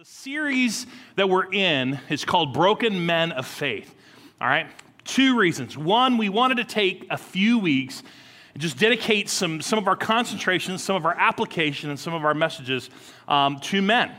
The series that we're in is called Broken Men of Faith. All right? Two reasons. One, we wanted to take a few weeks and just dedicate some, some of our concentration, some of our application, and some of our messages um, to men.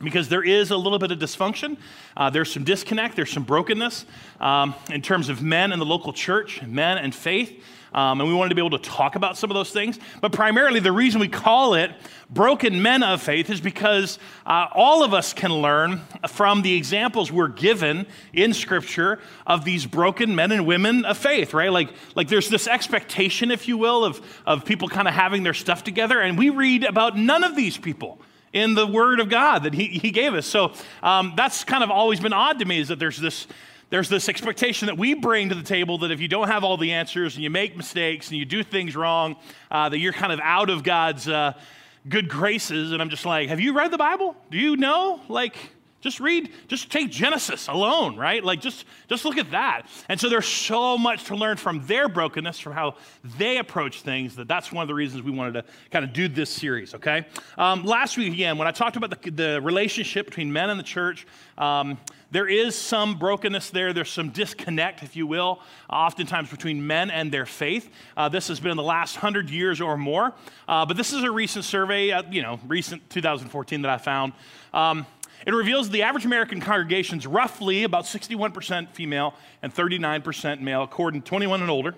Because there is a little bit of dysfunction, uh, there's some disconnect, there's some brokenness um, in terms of men in the local church, men and faith. Um, and we wanted to be able to talk about some of those things. But primarily, the reason we call it Broken Men of Faith is because uh, all of us can learn from the examples we're given in Scripture of these broken men and women of faith, right? Like, like there's this expectation, if you will, of, of people kind of having their stuff together. And we read about none of these people in the Word of God that He, he gave us. So um, that's kind of always been odd to me is that there's this there's this expectation that we bring to the table that if you don't have all the answers and you make mistakes and you do things wrong, uh, that you're kind of out of God's uh, good graces. And I'm just like, have you read the Bible? Do you know? Like, just read, just take Genesis alone, right? Like just, just look at that. And so there's so much to learn from their brokenness, from how they approach things, that that's one of the reasons we wanted to kind of do this series, okay? Um, last week, again, when I talked about the, the relationship between men and the church, um, there is some brokenness there. There's some disconnect, if you will, oftentimes between men and their faith. Uh, this has been in the last hundred years or more. Uh, but this is a recent survey, uh, you know, recent 2014 that I found. Um, it reveals the average American congregation is roughly about 61% female and 39% male, according to 21 and older,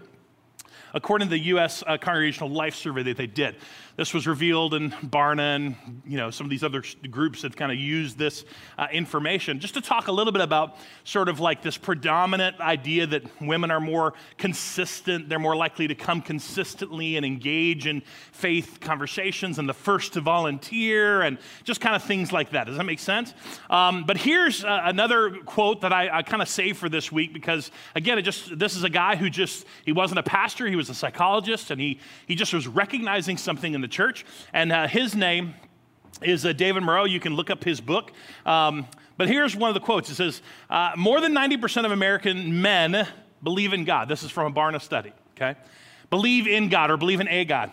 according to the U.S. Uh, Congregational Life Survey that they did. This was revealed in Barna and you know some of these other groups have kind of used this uh, information just to talk a little bit about sort of like this predominant idea that women are more consistent, they're more likely to come consistently and engage in faith conversations and the first to volunteer and just kind of things like that. Does that make sense? Um, but here's uh, another quote that I, I kind of saved for this week because again, it just this is a guy who just he wasn't a pastor, he was a psychologist, and he he just was recognizing something in the church. And uh, his name is uh, David Murrow. You can look up his book. Um, but here's one of the quotes it says, uh, More than 90% of American men believe in God. This is from a Barna study, okay? Believe in God or believe in a God.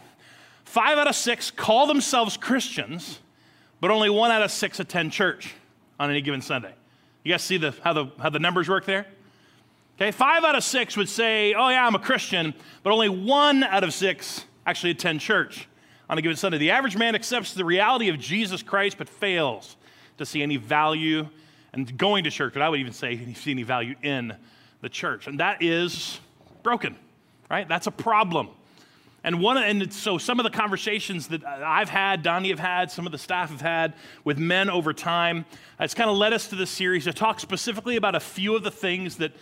Five out of six call themselves Christians, but only one out of six attend church on any given Sunday. You guys see the, how, the, how the numbers work there? Okay, five out of six would say, Oh, yeah, I'm a Christian, but only one out of six actually attend church on a given Sunday. The average man accepts the reality of Jesus Christ but fails to see any value and going to church, but I would even say see any value in the church. And that is broken, right? That's a problem. And one, and so some of the conversations that I've had, Donnie have had, some of the staff have had with men over time, it's kind of led us to this series to talk specifically about a few of the things that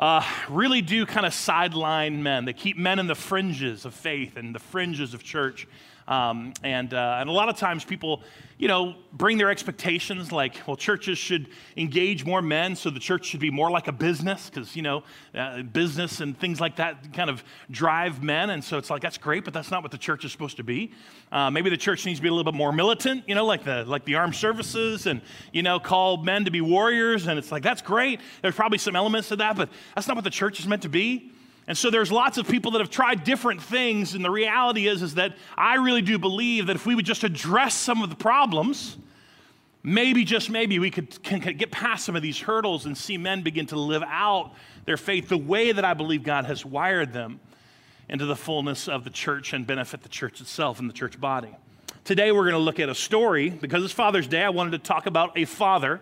uh, really do kind of sideline men. They keep men in the fringes of faith and the fringes of church. Um, and, uh, and a lot of times people, you know, bring their expectations like, well, churches should engage more men, so the church should be more like a business, because, you know, uh, business and things like that kind of drive men. And so it's like, that's great, but that's not what the church is supposed to be. Uh, maybe the church needs to be a little bit more militant, you know, like the, like the armed services and, you know, call men to be warriors. And it's like, that's great. There's probably some elements to that, but that's not what the church is meant to be. And so there's lots of people that have tried different things, and the reality is, is that I really do believe that if we would just address some of the problems, maybe, just maybe, we could can, can get past some of these hurdles and see men begin to live out their faith the way that I believe God has wired them into the fullness of the church and benefit the church itself and the church body. Today we're going to look at a story. Because it's Father's Day, I wanted to talk about a father.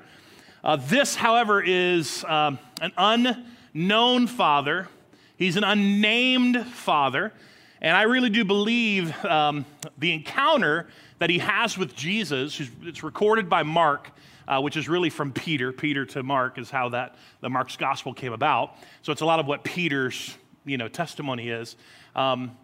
Uh, this, however, is um, an unknown father He's an unnamed father. And I really do believe um, the encounter that he has with Jesus, it's recorded by Mark, uh, which is really from Peter. Peter to Mark is how that the Mark's gospel came about. So it's a lot of what Peter's you know testimony is. Um,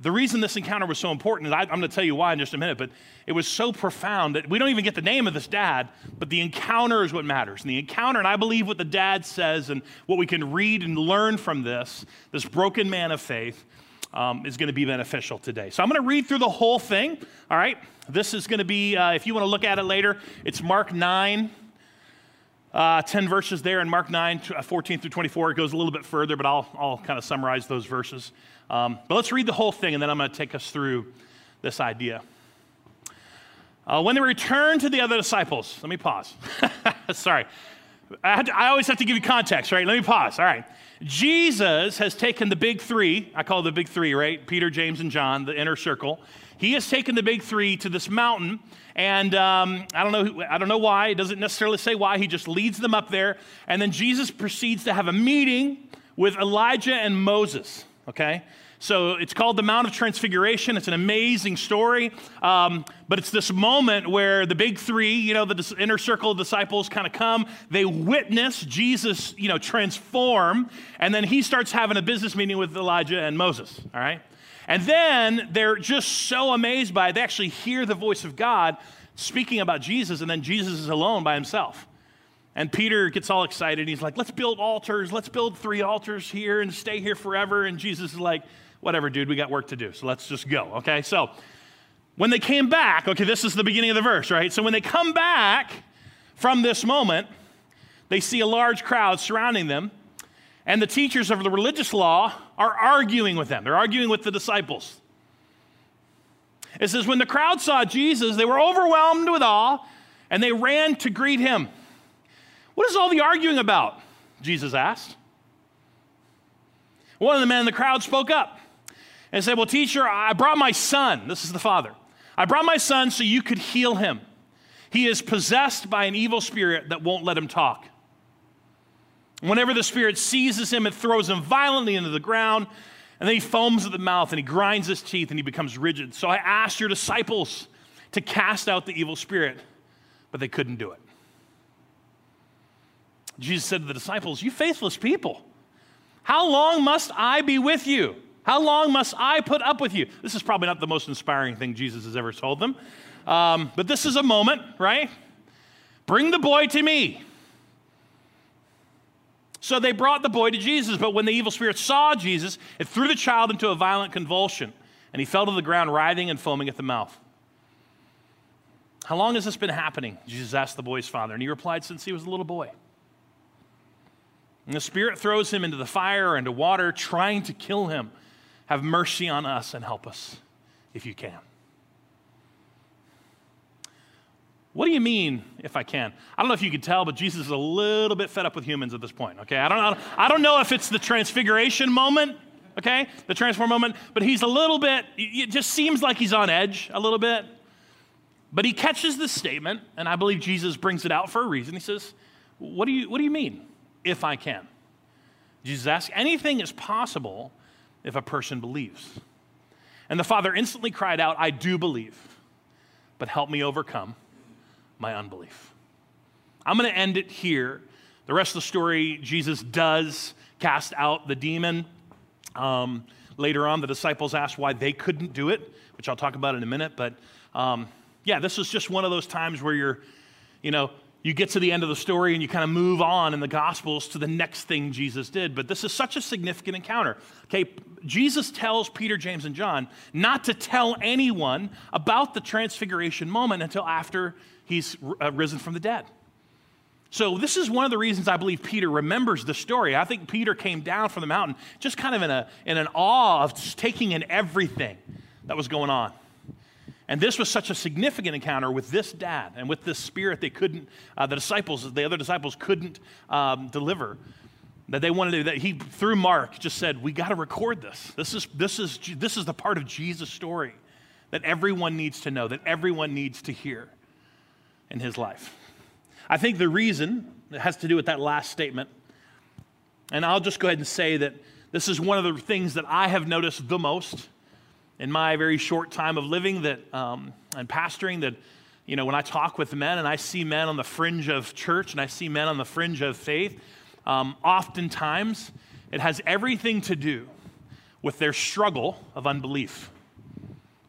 the reason this encounter was so important, and I, am going to tell you why in just a minute, but it was so profound that we don't even get the name of this dad, but the encounter is what matters. And the encounter, and I believe what the dad says and what we can read and learn from this, this broken man of faith, um, is going to be beneficial today. So I'm going to read through the whole thing. All right. This is going to be, uh, if you want to look at it later, it's Mark 9. Uh, 10 verses there in Mark 9, uh, 14 through 24. It goes a little bit further, but I'll, I'll kind of summarize those verses. Um, but let's read the whole thing, and then I'm going to take us through this idea. Uh, when they returned to the other disciples, let me pause. Sorry. I, to, I, always have to give you context, right? Let me pause. All right. Jesus has taken the big three, I call the big three, right? Peter, James, and John, the inner circle. He has taken the big three to this mountain, and um, I, don't know, I don't know why. It doesn't necessarily say why. He just leads them up there, and then Jesus proceeds to have a meeting with Elijah and Moses, okay? So it's called the Mount of Transfiguration. It's an amazing story. Um, but it's this moment where the big three, you know, the inner circle of disciples kind of come. They witness Jesus, you know, transform. And then he starts having a business meeting with Elijah and Moses, all right? And then they're just so amazed by it. They actually hear the voice of God speaking about Jesus, and then Jesus is alone by himself. And Peter gets all excited. He's like, let's build altars. Let's build three altars here and stay here forever. And Jesus is like, whatever, dude, we got work to do. So let's just go, okay? So when they came back, okay, this is the beginning of the verse, right? So when they come back from this moment, they see a large crowd surrounding them, and the teachers of the religious law are arguing with them. They're arguing with the disciples. It says, when the crowd saw Jesus, they were overwhelmed with awe, and they ran to greet him. What is all the arguing about? Jesus asked. One of the men in the crowd spoke up and said, Well, teacher, I brought my son. This is the father. I brought my son so you could heal him. He is possessed by an evil spirit that won't let him talk. Whenever the spirit seizes him, it throws him violently into the ground, and then he foams at the mouth and he grinds his teeth and he becomes rigid. So I asked your disciples to cast out the evil spirit, but they couldn't do it. Jesus said to the disciples, You faithless people, how long must I be with you? How long must I put up with you? This is probably not the most inspiring thing Jesus has ever told them. Um, but this is a moment, right? Bring the boy to me. So they brought the boy to Jesus, but when the evil spirit saw Jesus, it threw the child into a violent convulsion, and he fell to the ground, writhing and foaming at the mouth. How long has this been happening? Jesus asked the boy's father, and he replied, Since he was a little boy. And the spirit throws him into the fire into water, trying to kill him. Have mercy on us and help us if you can. What do you mean, if I can? I don't know if you can tell, but Jesus is a little bit fed up with humans at this point, okay? I don't, I don't know if it's the transfiguration moment, okay? The transform moment, but he's a little bit, it just seems like he's on edge a little bit. But he catches this statement, and I believe Jesus brings it out for a reason. He says, What do you, what do you mean, if I can? Jesus asks, Anything is possible if a person believes. And the father instantly cried out, I do believe, but help me overcome my unbelief. I'm going to end it here. The rest of the story, Jesus does cast out the demon. Um, later on, the disciples asked why they couldn't do it, which I'll talk about in a minute. But um, yeah, this is just one of those times where you're, you know, you get to the end of the story and you kind of move on in the Gospels to the next thing Jesus did. But this is such a significant encounter. Okay, Jesus tells Peter, James, and John not to tell anyone about the transfiguration moment until after he's uh, risen from the dead. So, this is one of the reasons I believe Peter remembers the story. I think Peter came down from the mountain just kind of in, a, in an awe of taking in everything that was going on. And this was such a significant encounter with this dad and with this spirit they couldn't, uh, the disciples, the other disciples couldn't um, deliver. That they wanted to, that he, through Mark, just said, We got to record this. This is, this, is, this is the part of Jesus' story that everyone needs to know, that everyone needs to hear in his life. I think the reason it has to do with that last statement. And I'll just go ahead and say that this is one of the things that I have noticed the most in my very short time of living that um, and pastoring that you know when i talk with men and i see men on the fringe of church and i see men on the fringe of faith um, oftentimes it has everything to do with their struggle of unbelief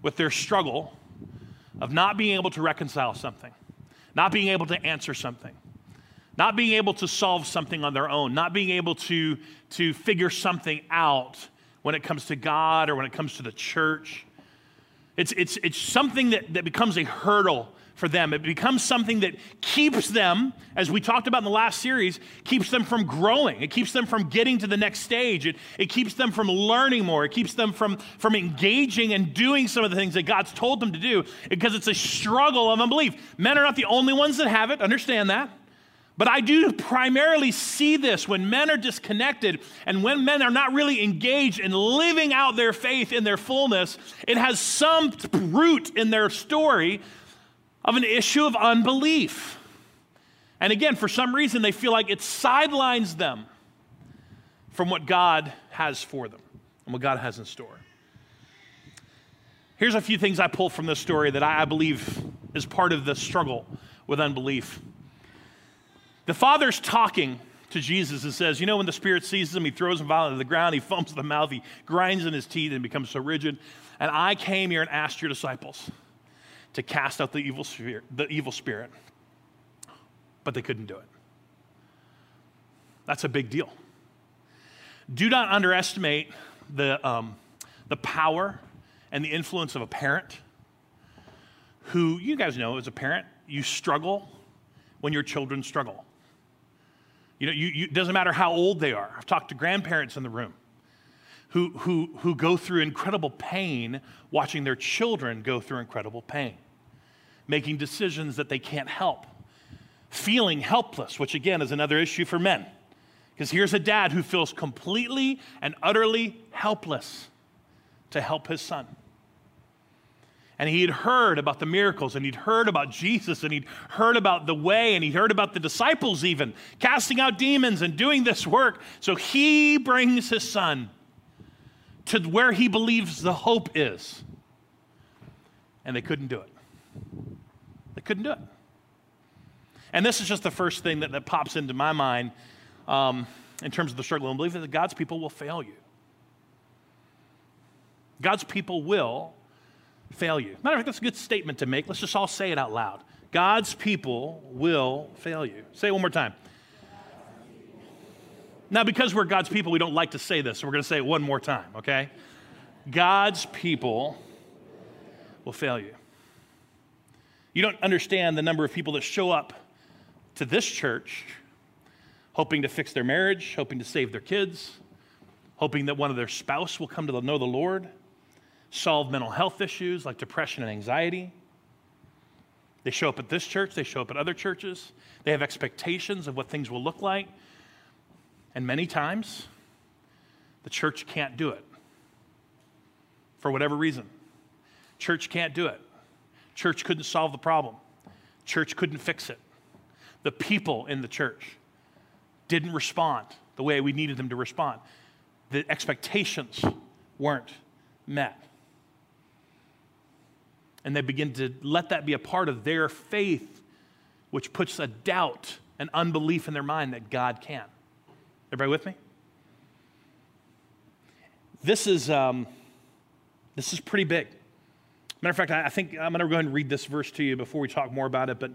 with their struggle of not being able to reconcile something not being able to answer something not being able to solve something on their own not being able to to figure something out when it comes to God or when it comes to the church. It's, it's, it's something that, that becomes a hurdle for them. It becomes something that keeps them, as we talked about in the last series, keeps them from growing. It keeps them from getting to the next stage. It, it keeps them from learning more. It keeps them from, from engaging and doing some of the things that God's told them to do because it's a struggle of unbelief. Men are not the only ones that have it, understand that. But I do primarily see this when men are disconnected and when men are not really engaged in living out their faith in their fullness, it has some root in their story of an issue of unbelief. And again, for some reason, they feel like it sidelines them from what God has for them and what God has in store. Here's a few things I pull from this story that I believe is part of the struggle with unbelief. The father's talking to Jesus and says, You know, when the Spirit seizes him, he throws him violently to the ground, he foams the mouth, he grinds in his teeth and becomes so rigid. And I came here and asked your disciples to cast out the evil spirit, the evil spirit. But they couldn't do it. That's a big deal. Do not underestimate the, um, the power and the influence of a parent who, you guys know, as a parent, you struggle when your children struggle. You know, you, you, it doesn't matter how old they are. I've talked to grandparents in the room who, who, who go through incredible pain watching their children go through incredible pain, making decisions that they can't help, feeling helpless, which again is another issue for men. Because here's a dad who feels completely and utterly helpless to help his son. And he had heard about the miracles, and he'd heard about Jesus, and he'd heard about the way, and he'd heard about the disciples even casting out demons and doing this work. So he brings his son to where he believes the hope is. And they couldn't do it. They couldn't do it. And this is just the first thing that, that pops into my mind um, in terms of the struggle and belief that God's people will fail you. God's people will fail you. Matter of fact, that's a good statement to make. Let's just all say it out loud. God's people will fail you. Say it one more time. Now, because we're God's people, we don't like to say this, so we're going to say it one more time, okay? God's people will fail you. You don't understand the number of people that show up to this church hoping to fix their marriage, hoping to save their kids, hoping that one of their spouse will come to know the Lord, solve mental health issues like depression and anxiety. They show up at this church, they show up at other churches. They have expectations of what things will look like. And many times, the church can't do it for whatever reason. Church can't do it. Church couldn't solve the problem. Church couldn't fix it. The people in the church didn't respond the way we needed them to respond. The expectations weren't met. And they begin to let that be a part of their faith, which puts a doubt and unbelief in their mind that God can. Everybody with me? This is, um, this is pretty big. Matter of fact, I think I'm going to go ahead and read this verse to you before we talk more about it. But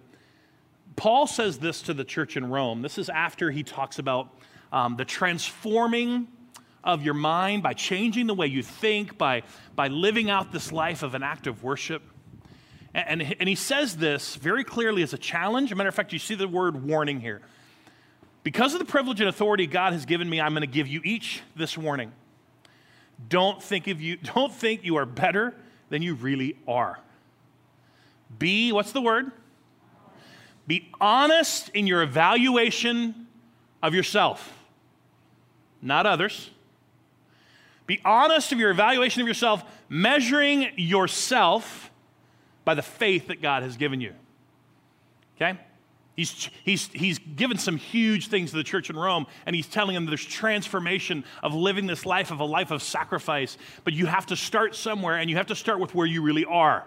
Paul says this to the church in Rome. This is after he talks about um, the transforming of your mind by changing the way you think, by, by living out this life of an act of worship. And, and, he says this very clearly as a challenge. As a matter of fact, you see the word warning here. Because of the privilege and authority God has given me, I'm going to give you each this warning. Don't think of you, don't think you are better than you really are. Be, what's the word? Be honest in your evaluation of yourself, not others. Be honest of your evaluation of yourself, measuring yourself by the faith that God has given you. Okay? He's, he's, he's given some huge things to the church in Rome, and he's telling them there's transformation of living this life of a life of sacrifice. But you have to start somewhere, and you have to start with where you really are.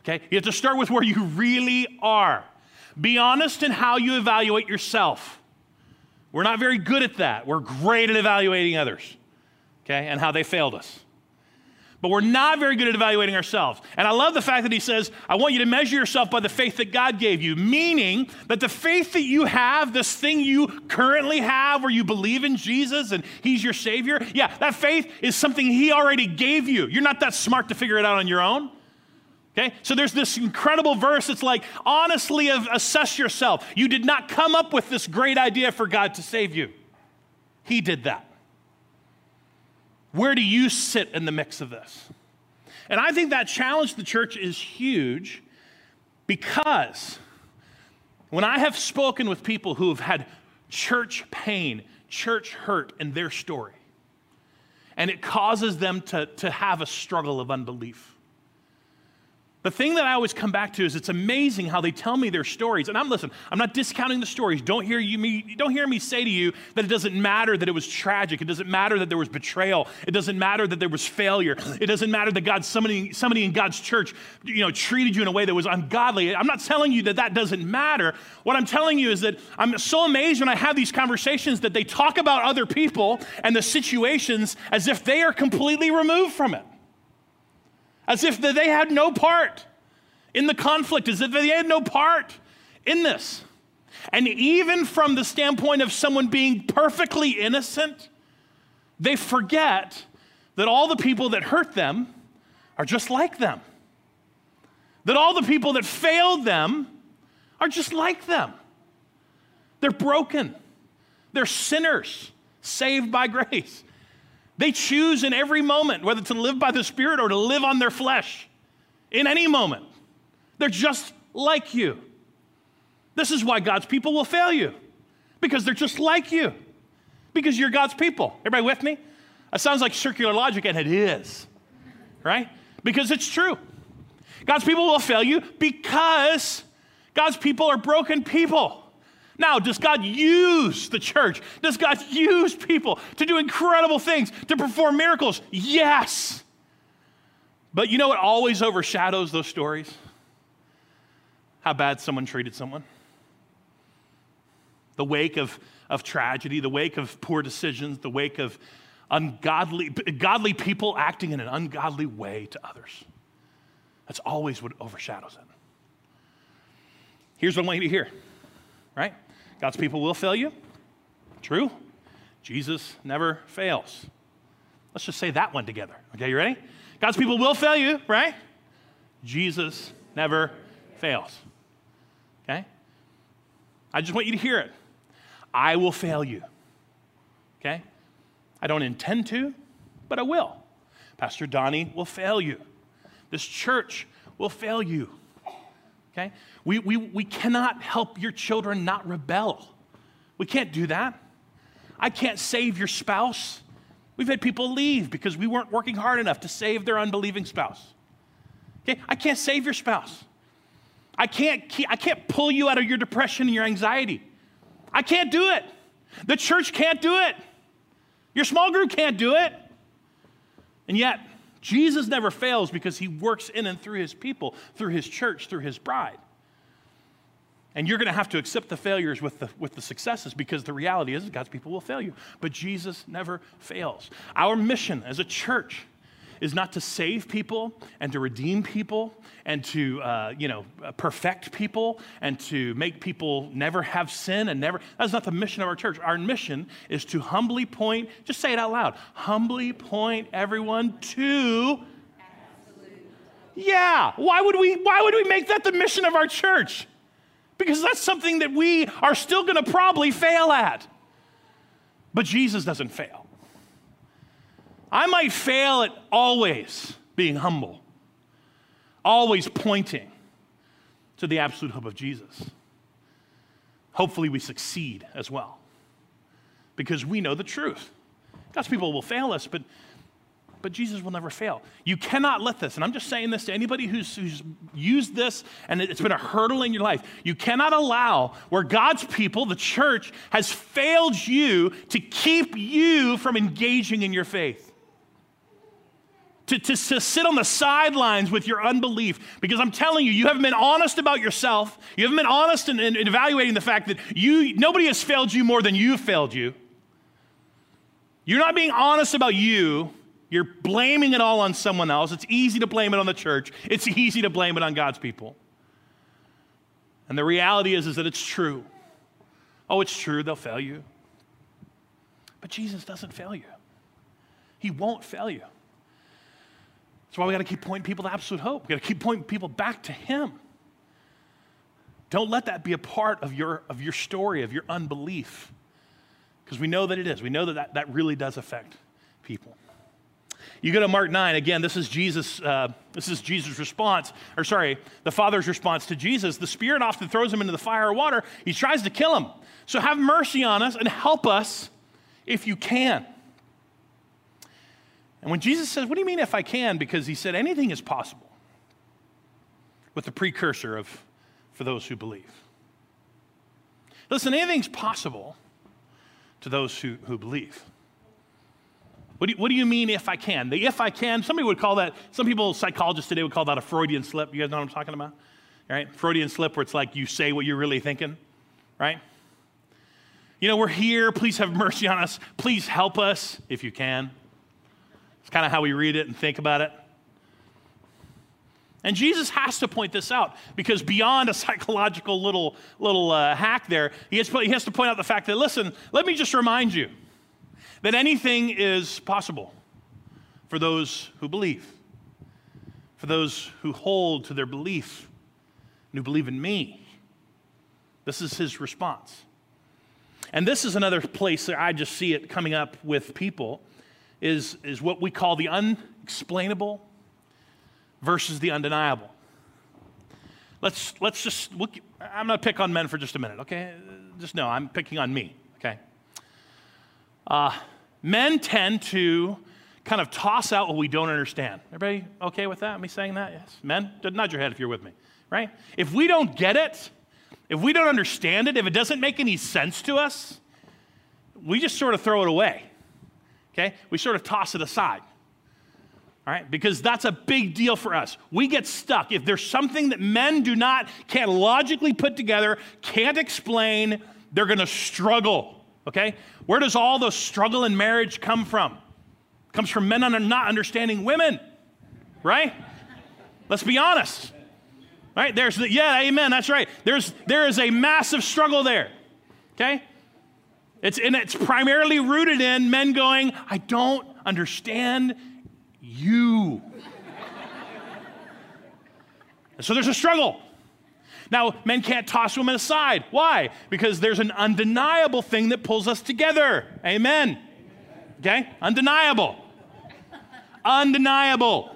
Okay? You have to start with where you really are. Be honest in how you evaluate yourself. We're not very good at that. We're great at evaluating others, okay, and how they failed us but we're not very good at evaluating ourselves. And I love the fact that he says, I want you to measure yourself by the faith that God gave you, meaning that the faith that you have, this thing you currently have where you believe in Jesus and he's your Savior, yeah, that faith is something he already gave you. You're not that smart to figure it out on your own. Okay? So there's this incredible verse. It's like, honestly assess yourself. You did not come up with this great idea for God to save you, He did that. Where do you sit in the mix of this? And I think that challenge to the church is huge because when I have spoken with people who have had church pain, church hurt in their story, and it causes them to, to have a struggle of unbelief the thing that I always come back to is it's amazing how they tell me their stories. And I'm listen, I'm not discounting the stories. Don't hear you me, don't hear me say to you that it doesn't matter that it was tragic. It doesn't matter that there was betrayal. It doesn't matter that there was failure. It doesn't matter that God somebody somebody in God's church, you know, treated you in a way that was ungodly. I'm not telling you that that doesn't matter. What I'm telling you is that I'm so amazed when I have these conversations that they talk about other people and the situations as if they are completely removed from it as if they had no part in the conflict, as if they had no part in this. And even from the standpoint of someone being perfectly innocent, they forget that all the people that hurt them are just like them. That all the people that failed them are just like them. They're broken, they're sinners saved by grace. They choose in every moment whether to live by the Spirit or to live on their flesh. In any moment. They're just like you. This is why God's people will fail you because they're just like you, because you're God's people. Everybody with me? That sounds like circular logic, and it is, right? Because it's true. God's people will fail you because God's people are broken people. Now, does God use the church? Does God use people to do incredible things, to perform miracles? Yes. But you know what always overshadows those stories? How bad someone treated someone. The wake of, of tragedy, the wake of poor decisions, the wake of ungodly godly people acting in an ungodly way to others. That's always what overshadows it. Here's what I want you to hear, right? God's people will fail you. True. Jesus never fails. Let's just say that one together. Okay, you ready? God's people will fail you, right? Jesus never fails. Okay? I just want you to hear it. I will fail you. Okay? I don't intend to, but I will. Pastor Donnie will fail you. This church will fail you. Okay? We, we, we cannot help your children not rebel. We can't do that. I can't save your spouse. We've had people leave because we weren't working hard enough to save their unbelieving spouse. Okay? I can't save your spouse. I can't, keep, I can't pull you out of your depression and your anxiety. I can't do it. The church can't do it. Your small group can't do it. And yet, Jesus never fails because he works in and through his people, through his church, through his bride. And you're going to have to accept the failures with the, with the successes because the reality is God's people will fail you. But Jesus never fails. Our mission as a church is not to save people and to redeem people and to uh, you know perfect people and to make people never have sin and never that's not the mission of our church. Our mission is to humbly point just say it out loud humbly point everyone to yeah why would we why would we make that the mission of our church? Because that's something that we are still going to probably fail at. But jesus doesn't fail I might fail at always being humble, always pointing to the absolute hope of Jesus. Hopefully, we succeed as well because we know the truth. God's people will fail us, but, but Jesus will never fail. You cannot let this, and I'm just saying this to anybody who's, who's used this and it's been a hurdle in your life. You cannot allow where God's people, the church, has failed you to keep you from engaging in your faith to, to, to sit on the sidelines with your unbelief because I'm telling you, you haven't been honest about yourself. You haven't been honest in, in, in evaluating the fact that you, nobody has failed you more than you've failed you. You're not being honest about you. You're blaming it all on someone else. It's easy to blame it on the church, it's easy to blame it on God's people. And the reality is, is that it's true. Oh, it's true, they'll fail you. But Jesus doesn't fail you, He won't fail you. That's why we got to keep pointing people to absolute hope. We got to keep pointing people back to Him. Don't let that be a part of your, of your story, of your unbelief. Because we know that it is. We know that, that that really does affect people. You go to Mark 9, again, this is Jesus, uh, this is Jesus' response, or sorry, the Father's response to Jesus. The Spirit often throws him into the fire or water. He tries to kill him. So have mercy on us and help us if you can. And when Jesus says, What do you mean if I can? Because he said anything is possible with the precursor of for those who believe. Listen, anything's possible to those who, who believe. What do, you, what do you mean if I can? The if I can, somebody would call that, some people, psychologists today would call that a Freudian slip. You guys know what I'm talking about? Right? Freudian slip where it's like you say what you're really thinking, right? You know, we're here. Please have mercy on us. Please help us if you can. It's kind of how we read it and think about it. And Jesus has to point this out because beyond a psychological little, little uh, hack there, he has, he has to point out the fact that, listen, let me just remind you that anything is possible for those who believe, for those who hold to their belief and who believe in me. This is his response. And this is another place that I just see it coming up with people is, is what we call the unexplainable versus the undeniable. Let's, let's just look. I'm going to pick on men for just a minute, okay? Just know I'm picking on me, okay? Uh, men tend to kind of toss out what we don't understand. Everybody okay with that? Me saying that? Yes. Men, nod your head if you're with me, right? If we don't get it, if we don't understand it, if it doesn't make any sense to us, we just sort of throw it away. Okay? We sort of toss it aside. All right? Because that's a big deal for us. We get stuck. If there's something that men do not, can't logically put together, can't explain, they're going to struggle. Okay? Where does all the struggle in marriage come from? It comes from men not understanding women, right? Let's be honest. Right? There's the, yeah, amen. That's right. There's there is a massive struggle there. Okay? It's and it's primarily rooted in men going, I don't understand you. so there's a struggle. Now, men can't toss women aside. Why? Because there's an undeniable thing that pulls us together. Amen. Okay? Undeniable. Undeniable.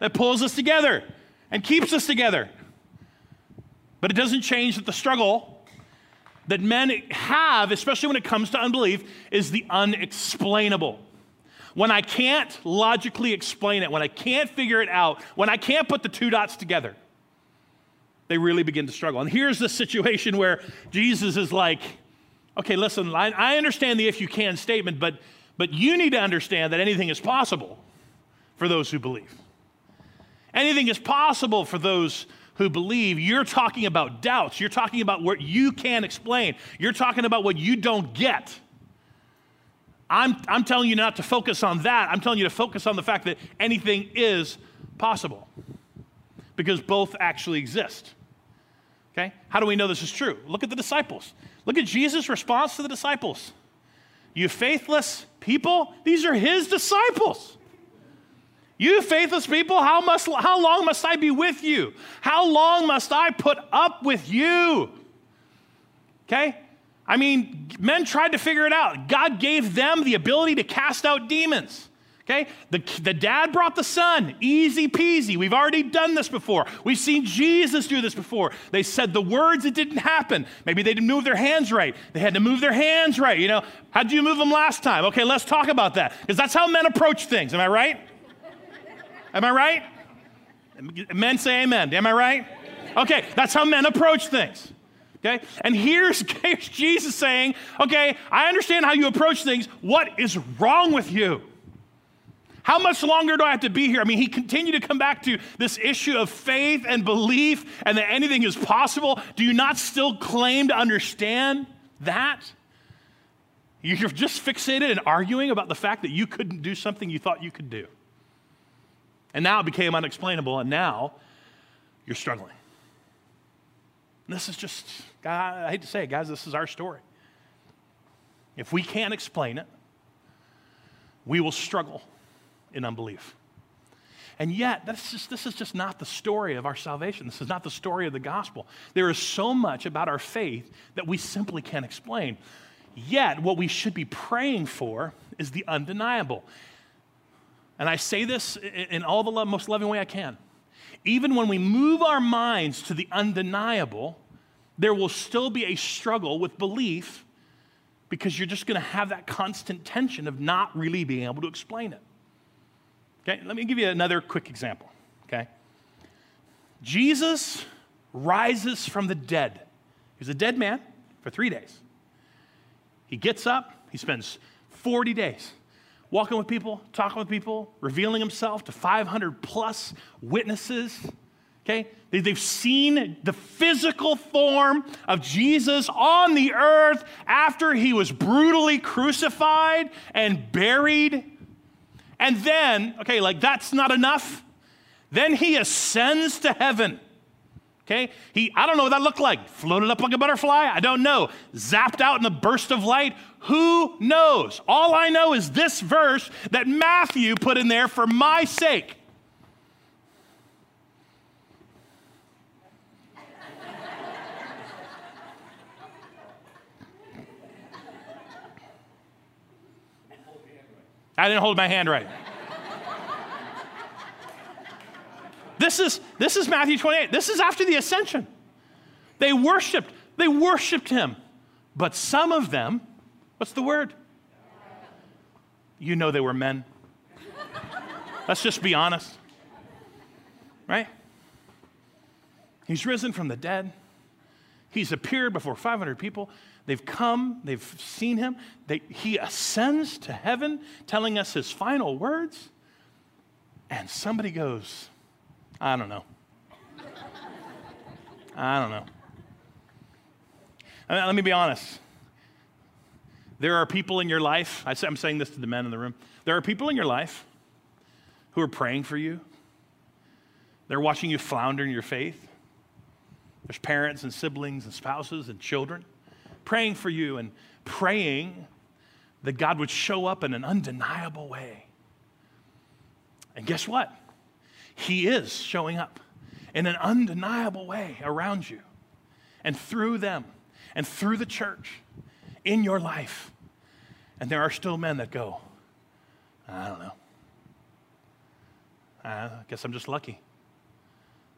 That pulls us together and keeps us together. But it doesn't change that the struggle that men have, especially when it comes to unbelief, is the unexplainable. When I can't logically explain it, when I can't figure it out, when I can't put the two dots together, they really begin to struggle. And here's the situation where Jesus is like, okay, listen, I, I understand the if you can statement, but, but you need to understand that anything is possible for those who believe. Anything is possible for those who believe. You're talking about doubts. You're talking about what you can't explain. You're talking about what you don't get. I'm, I'm telling you not to focus on that. I'm telling you to focus on the fact that anything is possible because both actually exist. Okay? How do we know this is true? Look at the disciples. Look at Jesus' response to the disciples. You faithless people, these are his disciples. You faithless people, how, must, how long must I be with you? How long must I put up with you? Okay? I mean, men tried to figure it out. God gave them the ability to cast out demons. Okay? The, the dad brought the son. Easy peasy. We've already done this before. We've seen Jesus do this before. They said the words, it didn't happen. Maybe they didn't move their hands right. They had to move their hands right. You know, how'd you move them last time? Okay, let's talk about that. Because that's how men approach things. Am I right? Am I right? Men say amen. Am I right? Okay, that's how men approach things. Okay? And here's, Jesus saying, okay, I understand how you approach things. What is wrong with you? How much longer do I have to be here? I mean, he continued to come back to this issue of faith and belief and that anything is possible. Do you not still claim to understand that? You're just fixated and arguing about the fact that you couldn't do something you thought you could do. And now it became unexplainable, and now you're struggling. This is just, God, I hate to say it, guys, this is our story. If we can't explain it, we will struggle in unbelief. And yet, is, this is just not the story of our salvation. This is not the story of the gospel. There is so much about our faith that we simply can't explain. Yet, what we should be praying for is the undeniable. And I say this in all the most loving way I can. Even when we move our minds to the undeniable, there will still be a struggle with belief because you're just going to have that constant tension of not really being able to explain it. Okay, let me give you another quick example. Okay, Jesus rises from the dead. He was a dead man for three days. He gets up, he spends 40 days walking with people, talking with people, revealing himself to 500 plus witnesses. Okay? They've seen the physical form of Jesus on the earth after he was brutally crucified and buried. And then, okay, like that's not enough. Then he ascends to heaven. Okay? He, I don't know what that looked like. Floated up like a butterfly? I don't know. Zapped out in a burst of light? Who knows? All I know is this verse that Matthew put in there for my sake. I didn't hold my hand right. This is, this is Matthew 28. This is after the ascension. They worshiped, they worshiped him. But some of them, what's the word? You know they were men. Let's just be honest. Right? He's risen from the dead. He's appeared before 500 people. They've come, they've seen him. They, he ascends to heaven, telling us his final words. And somebody goes, I don't know. I don't know. I mean, let me be honest. There are people in your life, I'm saying this to the men in the room. There are people in your life who are praying for you. They're watching you flounder in your faith. There's parents and siblings and spouses and children praying for you and praying that God would show up in an undeniable way. And guess what? He is showing up in an undeniable way around you and through them and through the church in your life. And there are still men that go, I don't know. I guess I'm just lucky.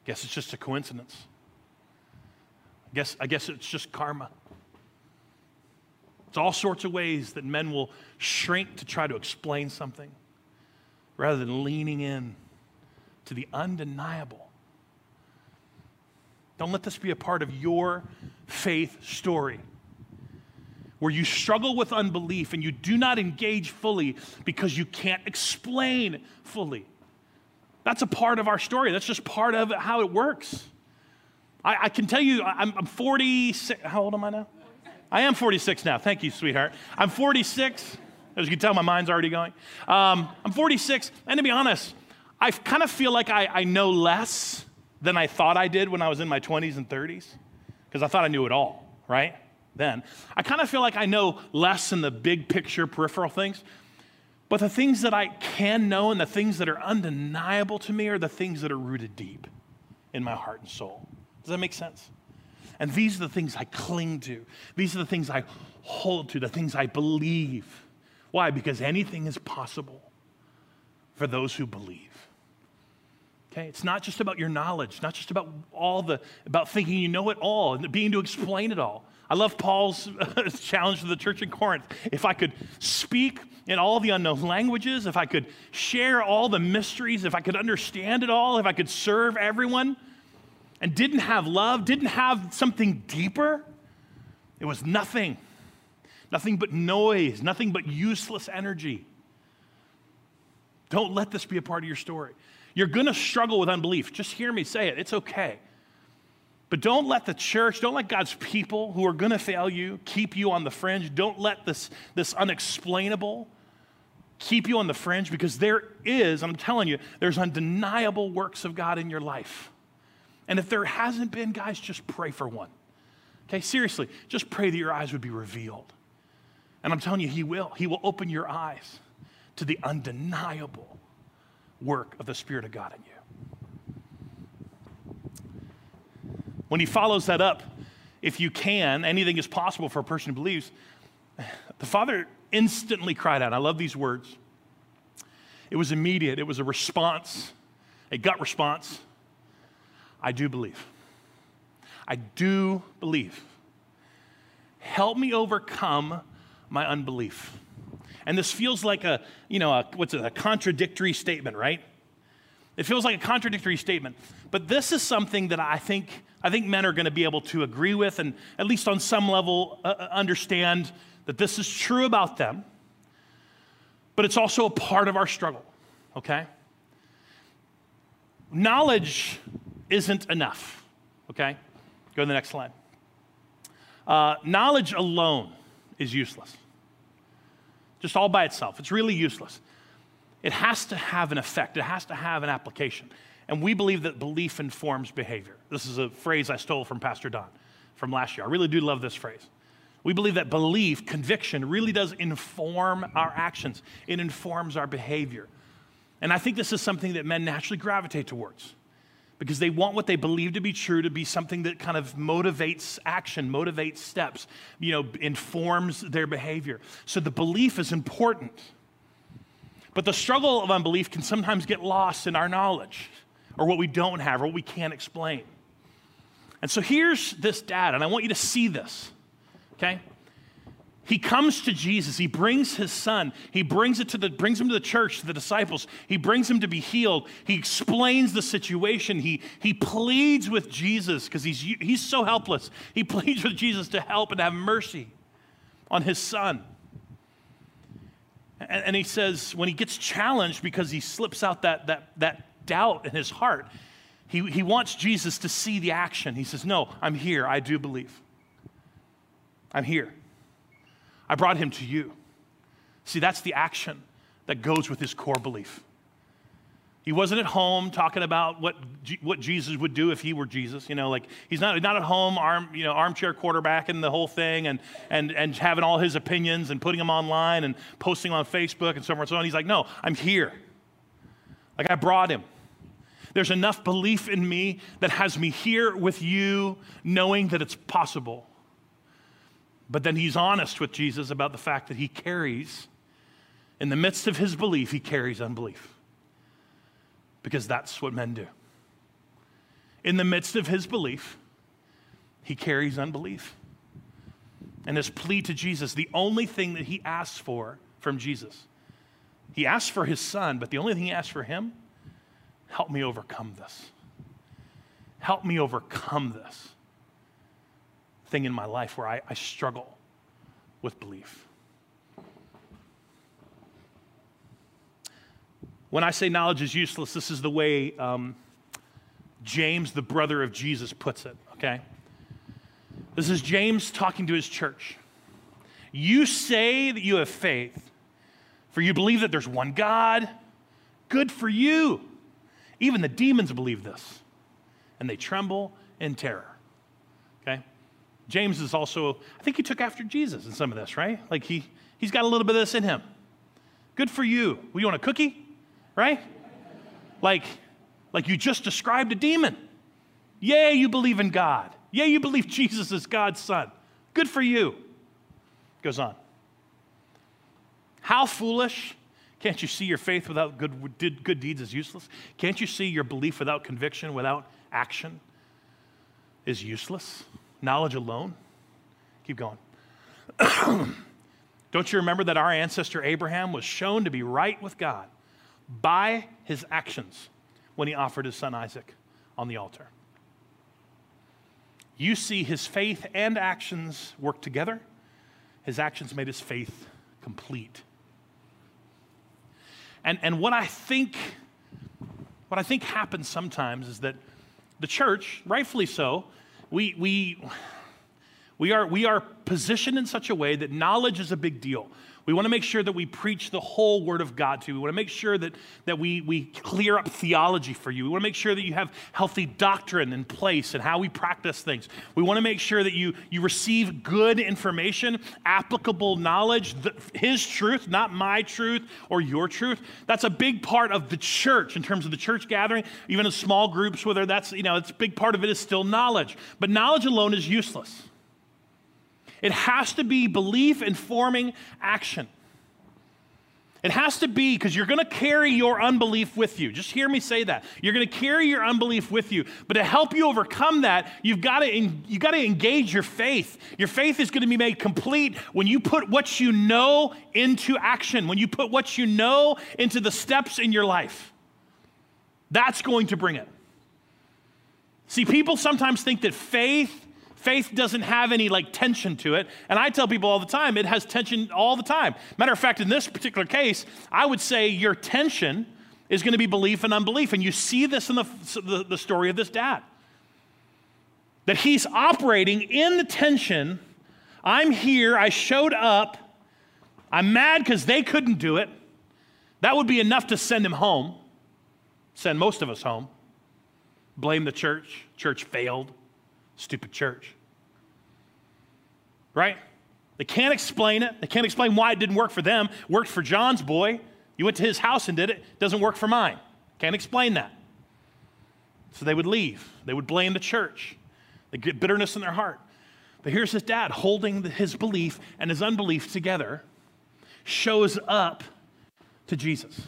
Guess it's just a coincidence. I guess, I guess it's just karma. It's all sorts of ways that men will shrink to try to explain something rather than leaning in to the undeniable. Don't let this be a part of your faith story where you struggle with unbelief and you do not engage fully because you can't explain fully. That's a part of our story. That's just part of how it works. I, I can tell you, I'm, I'm 46. How old am I now? I am 46 now. Thank you, sweetheart. I'm 46. As you can tell, my mind's already going. Um, I'm 46, and to be honest, I kind of feel like I, I know less than I thought I did when I was in my 20s and 30s, because I thought I knew it all, right? Then. I kind of feel like I know less in the big picture, peripheral things. But the things that I can know and the things that are undeniable to me are the things that are rooted deep in my heart and soul. Does that make sense? And these are the things I cling to. These are the things I hold to, the things I believe. Why? Because anything is possible for those who believe. Okay, it's not just about your knowledge, not just about all the about thinking you know it all and being to explain it all. I love Paul's challenge to the church in Corinth. If I could speak in all the unknown languages, if I could share all the mysteries, if I could understand it all, if I could serve everyone, and didn't have love, didn't have something deeper, it was nothing. Nothing but noise, nothing but useless energy. Don't let this be a part of your story. You're going to struggle with unbelief. Just hear me say it. It's okay. But don't let the church, don't let God's people who are going to fail you keep you on the fringe. Don't let this, this unexplainable keep you on the fringe because there is, I'm telling you, there's undeniable works of God in your life. And if there hasn't been, guys, just pray for one. Okay, seriously, just pray that your eyes would be revealed. And I'm telling you, He will. He will open your eyes to the undeniable work of the Spirit of God in you. When he follows that up, if you can, anything is possible for a person who believes. The father instantly cried out. I love these words. It was immediate, it was a response, a gut response. I do believe. I do believe. Help me overcome my unbelief. And this feels like a, you know, a, what's it, a contradictory statement, right? It feels like a contradictory statement. But this is something that I think, I think men are going to be able to agree with and at least on some level uh, uh, understand that this is true about them. But it's also a part of our struggle, okay? Knowledge isn't enough, okay? Go to the next slide. Uh, knowledge alone is useless, just all by itself. It's really useless. It has to have an effect, it has to have an application. And we believe that belief informs behavior. This is a phrase I stole from Pastor Don from last year. I really do love this phrase. We believe that belief, conviction, really does inform our actions, it informs our behavior. And I think this is something that men naturally gravitate towards because they want what they believe to be true to be something that kind of motivates action, motivates steps, you know, informs their behavior. So the belief is important. But the struggle of unbelief can sometimes get lost in our knowledge or what we don't have or what we can't explain. And so here's this data, and I want you to see this, okay? He comes to Jesus. He brings his son. He brings it to the brings him to the church, to the disciples. He brings him to be healed. He explains the situation. He he pleads with Jesus because he's he's so helpless. He pleads with Jesus to help and have mercy on his son. And, and he says, when he gets challenged because he slips out that, that, that doubt in his heart, he, he wants Jesus to see the action. He says, No, I'm here. I do believe. I'm here. I brought him to you. See, that's the action that goes with his core belief. He wasn't at home talking about what, what Jesus would do if he were Jesus. You know, like he's not, not at home, arm, you know, armchair quarterbacking the whole thing and, and, and having all his opinions and putting them online and posting on Facebook and so on and so on. He's like, no, I'm here. Like I brought him. There's enough belief in me that has me here with you, knowing that it's possible. But then he's honest with Jesus about the fact that he carries, in the midst of his belief, he carries unbelief because that's what men do. In the midst of his belief, he carries unbelief. And his plea to Jesus, the only thing that he asks for from Jesus, he asks for his son, but the only thing he asks for him, help me overcome this. Help me overcome this thing in my life where I, I struggle with belief. When I say knowledge is useless, this is the way um, James, the brother of Jesus, puts it, okay? This is James talking to his church. You say that you have faith, for you believe that there's one God. Good for you. Even the demons believe this, and they tremble in terror. Okay? James is also, I think he took after Jesus in some of this, right? Like he, he's got a little bit of this in him. Good for you. Well, you want a cookie? right? Like, like you just described a demon. Yay, you believe in God. Yay, you believe Jesus is God's son. Good for you. Goes on. How foolish. Can't you see your faith without good, good deeds is useless? Can't you see your belief without conviction, without action is useless? Knowledge alone? Keep going. Don't you remember that our ancestor Abraham was shown to be right with God by his actions when he offered his son Isaac on the altar. You see his faith and actions work together. His actions made his faith complete. And, and what I think what I think happens sometimes is that the church, rightfully so, we, we, We are, we are positioned in such a way that knowledge is a big deal. We want to make sure that we preach the whole Word of God to you. We want to make sure that, that we, we clear up theology for you. We want to make sure that you have healthy doctrine in place and how we practice things. We want to make sure that you, you receive good information, applicable knowledge, the, His truth, not my truth or your truth. That's a big part of the church in terms of the church gathering, even in small groups, whether that's, you know, it's a big part of it is still knowledge. But knowledge alone is useless. It has to be belief informing action. It has to be because you're going to carry your unbelief with you. Just hear me say that. You're going to carry your unbelief with you. But to help you overcome that, you've got to you've got to engage your faith. Your faith is going to be made complete when you put what you know into action, when you put what you know into the steps in your life. That's going to bring it. See, people sometimes think that faith Faith doesn't have any like tension to it. And I tell people all the time, it has tension all the time. Matter of fact, in this particular case, I would say your tension is going to be belief and unbelief. And you see this in the, the, the story of this dad. That he's operating in the tension. I'm here, I showed up, I'm mad because they couldn't do it. That would be enough to send him home, send most of us home. Blame the church, church failed. Stupid church. Right? They can't explain it. They can't explain why it didn't work for them. Worked for John's boy. You went to his house and did it. Doesn't work for mine. Can't explain that. So they would leave. They would blame the church. They get bitterness in their heart. But here's his dad holding his belief and his unbelief together, shows up to Jesus.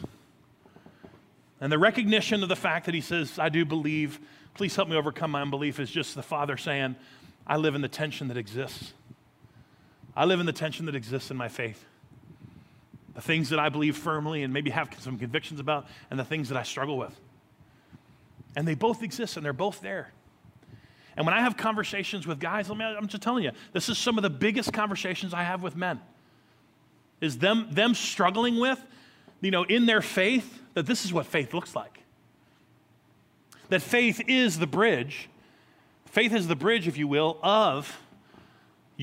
And the recognition of the fact that he says, I do believe please help me overcome my unbelief is just the Father saying, I live in the tension that exists. I live in the tension that exists in my faith. The things that I believe firmly and maybe have some convictions about, and the things that I struggle with. And they both exist and they're both there. And when I have conversations with guys, I'm just telling you, this is some of the biggest conversations I have with men. Is them, them struggling with, you know, in their faith, that this is what faith looks like that faith is the bridge. Faith is the bridge, if you will, of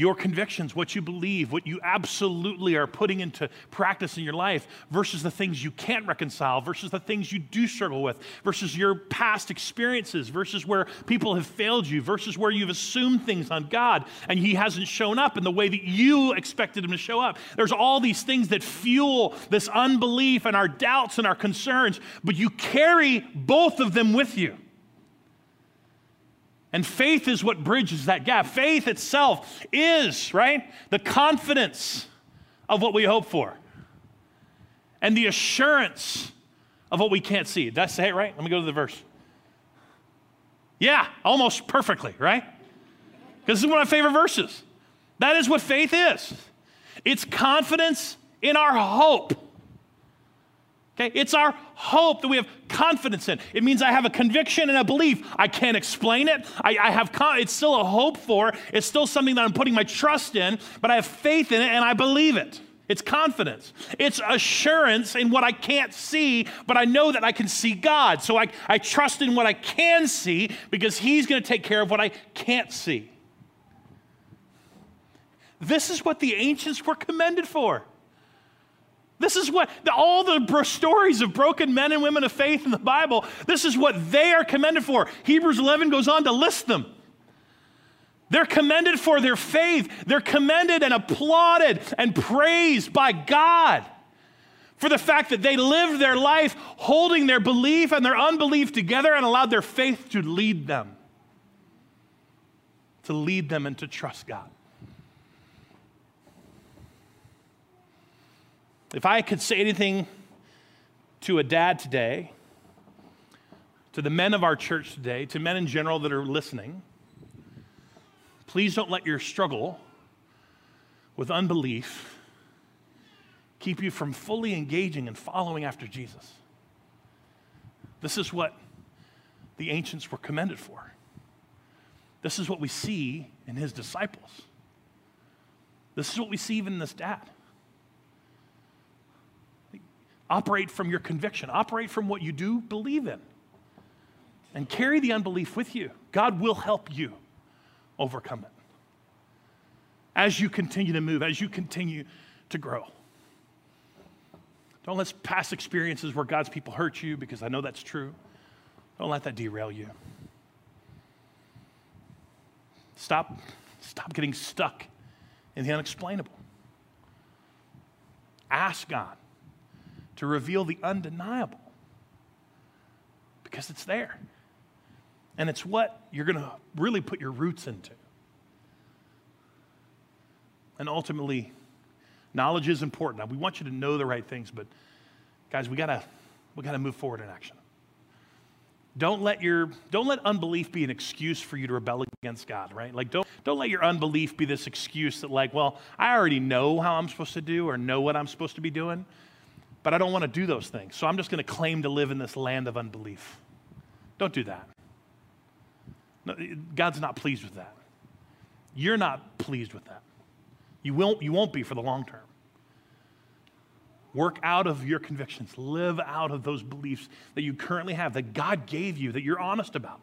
your convictions, what you believe, what you absolutely are putting into practice in your life, versus the things you can't reconcile, versus the things you do struggle with, versus your past experiences, versus where people have failed you, versus where you've assumed things on God and He hasn't shown up in the way that you expected Him to show up. There's all these things that fuel this unbelief and our doubts and our concerns, but you carry both of them with you. And faith is what bridges that gap. Faith itself is, right, the confidence of what we hope for and the assurance of what we can't see. Did I say it right? Let me go to the verse. Yeah, almost perfectly, right? Because this is one of my favorite verses. That is what faith is it's confidence in our hope. Okay? It's our hope that we have confidence in. It means I have a conviction and a belief. I can't explain it. I, I have con- it's still a hope for. It's still something that I'm putting my trust in, but I have faith in it and I believe it. It's confidence. It's assurance in what I can't see, but I know that I can see God. So I, I trust in what I can see because He's going to take care of what I can't see. This is what the ancients were commended for. This is what all the stories of broken men and women of faith in the Bible, this is what they are commended for. Hebrews 11 goes on to list them. They're commended for their faith. They're commended and applauded and praised by God for the fact that they lived their life holding their belief and their unbelief together and allowed their faith to lead them, to lead them and to trust God. If I could say anything to a dad today, to the men of our church today, to men in general that are listening, please don't let your struggle with unbelief keep you from fully engaging and following after Jesus. This is what the ancients were commended for. This is what we see in his disciples. This is what we see even in this dad. Operate from your conviction, operate from what you do believe in, and carry the unbelief with you. God will help you overcome it. as you continue to move, as you continue to grow. Don't let past experiences where God's people hurt you, because I know that's true. Don't let that derail you. Stop, stop getting stuck in the unexplainable. Ask God to reveal the undeniable because it's there. And it's what you're going to really put your roots into. And ultimately, knowledge is important. Now, we want you to know the right things, but guys, we gotta we gotta move forward in action. Don't let your don't let unbelief be an excuse for you to rebel against God, right? Like don't don't let your unbelief be this excuse that like, well, I already know how I'm supposed to do or know what I'm supposed to be doing, but I don't want to do those things. So I'm just going to claim to live in this land of unbelief. Don't do that. No, God's not pleased with that. You're not pleased with that. You won't, you won't be for the long term. Work out of your convictions. Live out of those beliefs that you currently have, that God gave you, that you're honest about.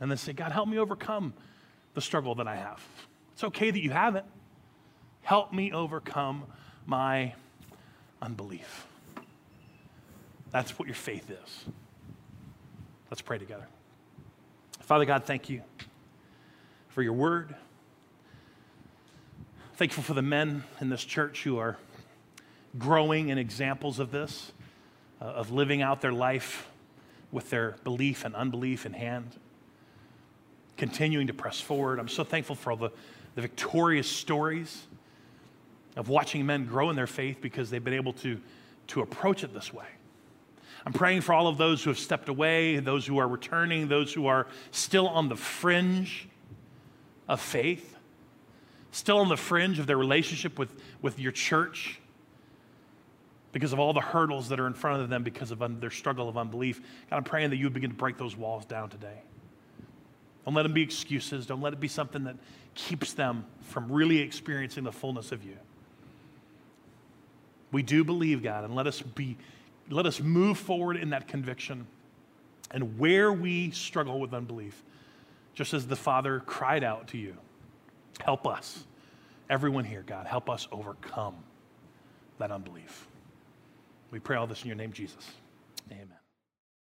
And then say, God, help me overcome the struggle that I have. It's okay that you haven't. Help me overcome my unbelief. That's what your faith is. Let's pray together. Father God, thank you for your word. Thankful for the men in this church who are growing in examples of this, uh, of living out their life with their belief and unbelief in hand, continuing to press forward. I'm so thankful for all the, the victorious stories of watching men grow in their faith because they've been able to, to approach it this way. I'm praying for all of those who have stepped away, those who are returning, those who are still on the fringe of faith, still on the fringe of their relationship with, with your church because of all the hurdles that are in front of them because of un- their struggle of unbelief. God, I'm praying that you would begin to break those walls down today. Don't let them be excuses. Don't let it be something that keeps them from really experiencing the fullness of you. We do believe, God, and let us be let us move forward in that conviction. And where we struggle with unbelief, just as the Father cried out to you, help us. Everyone here, God, help us overcome that unbelief. We pray all this in your name, Jesus. Amen.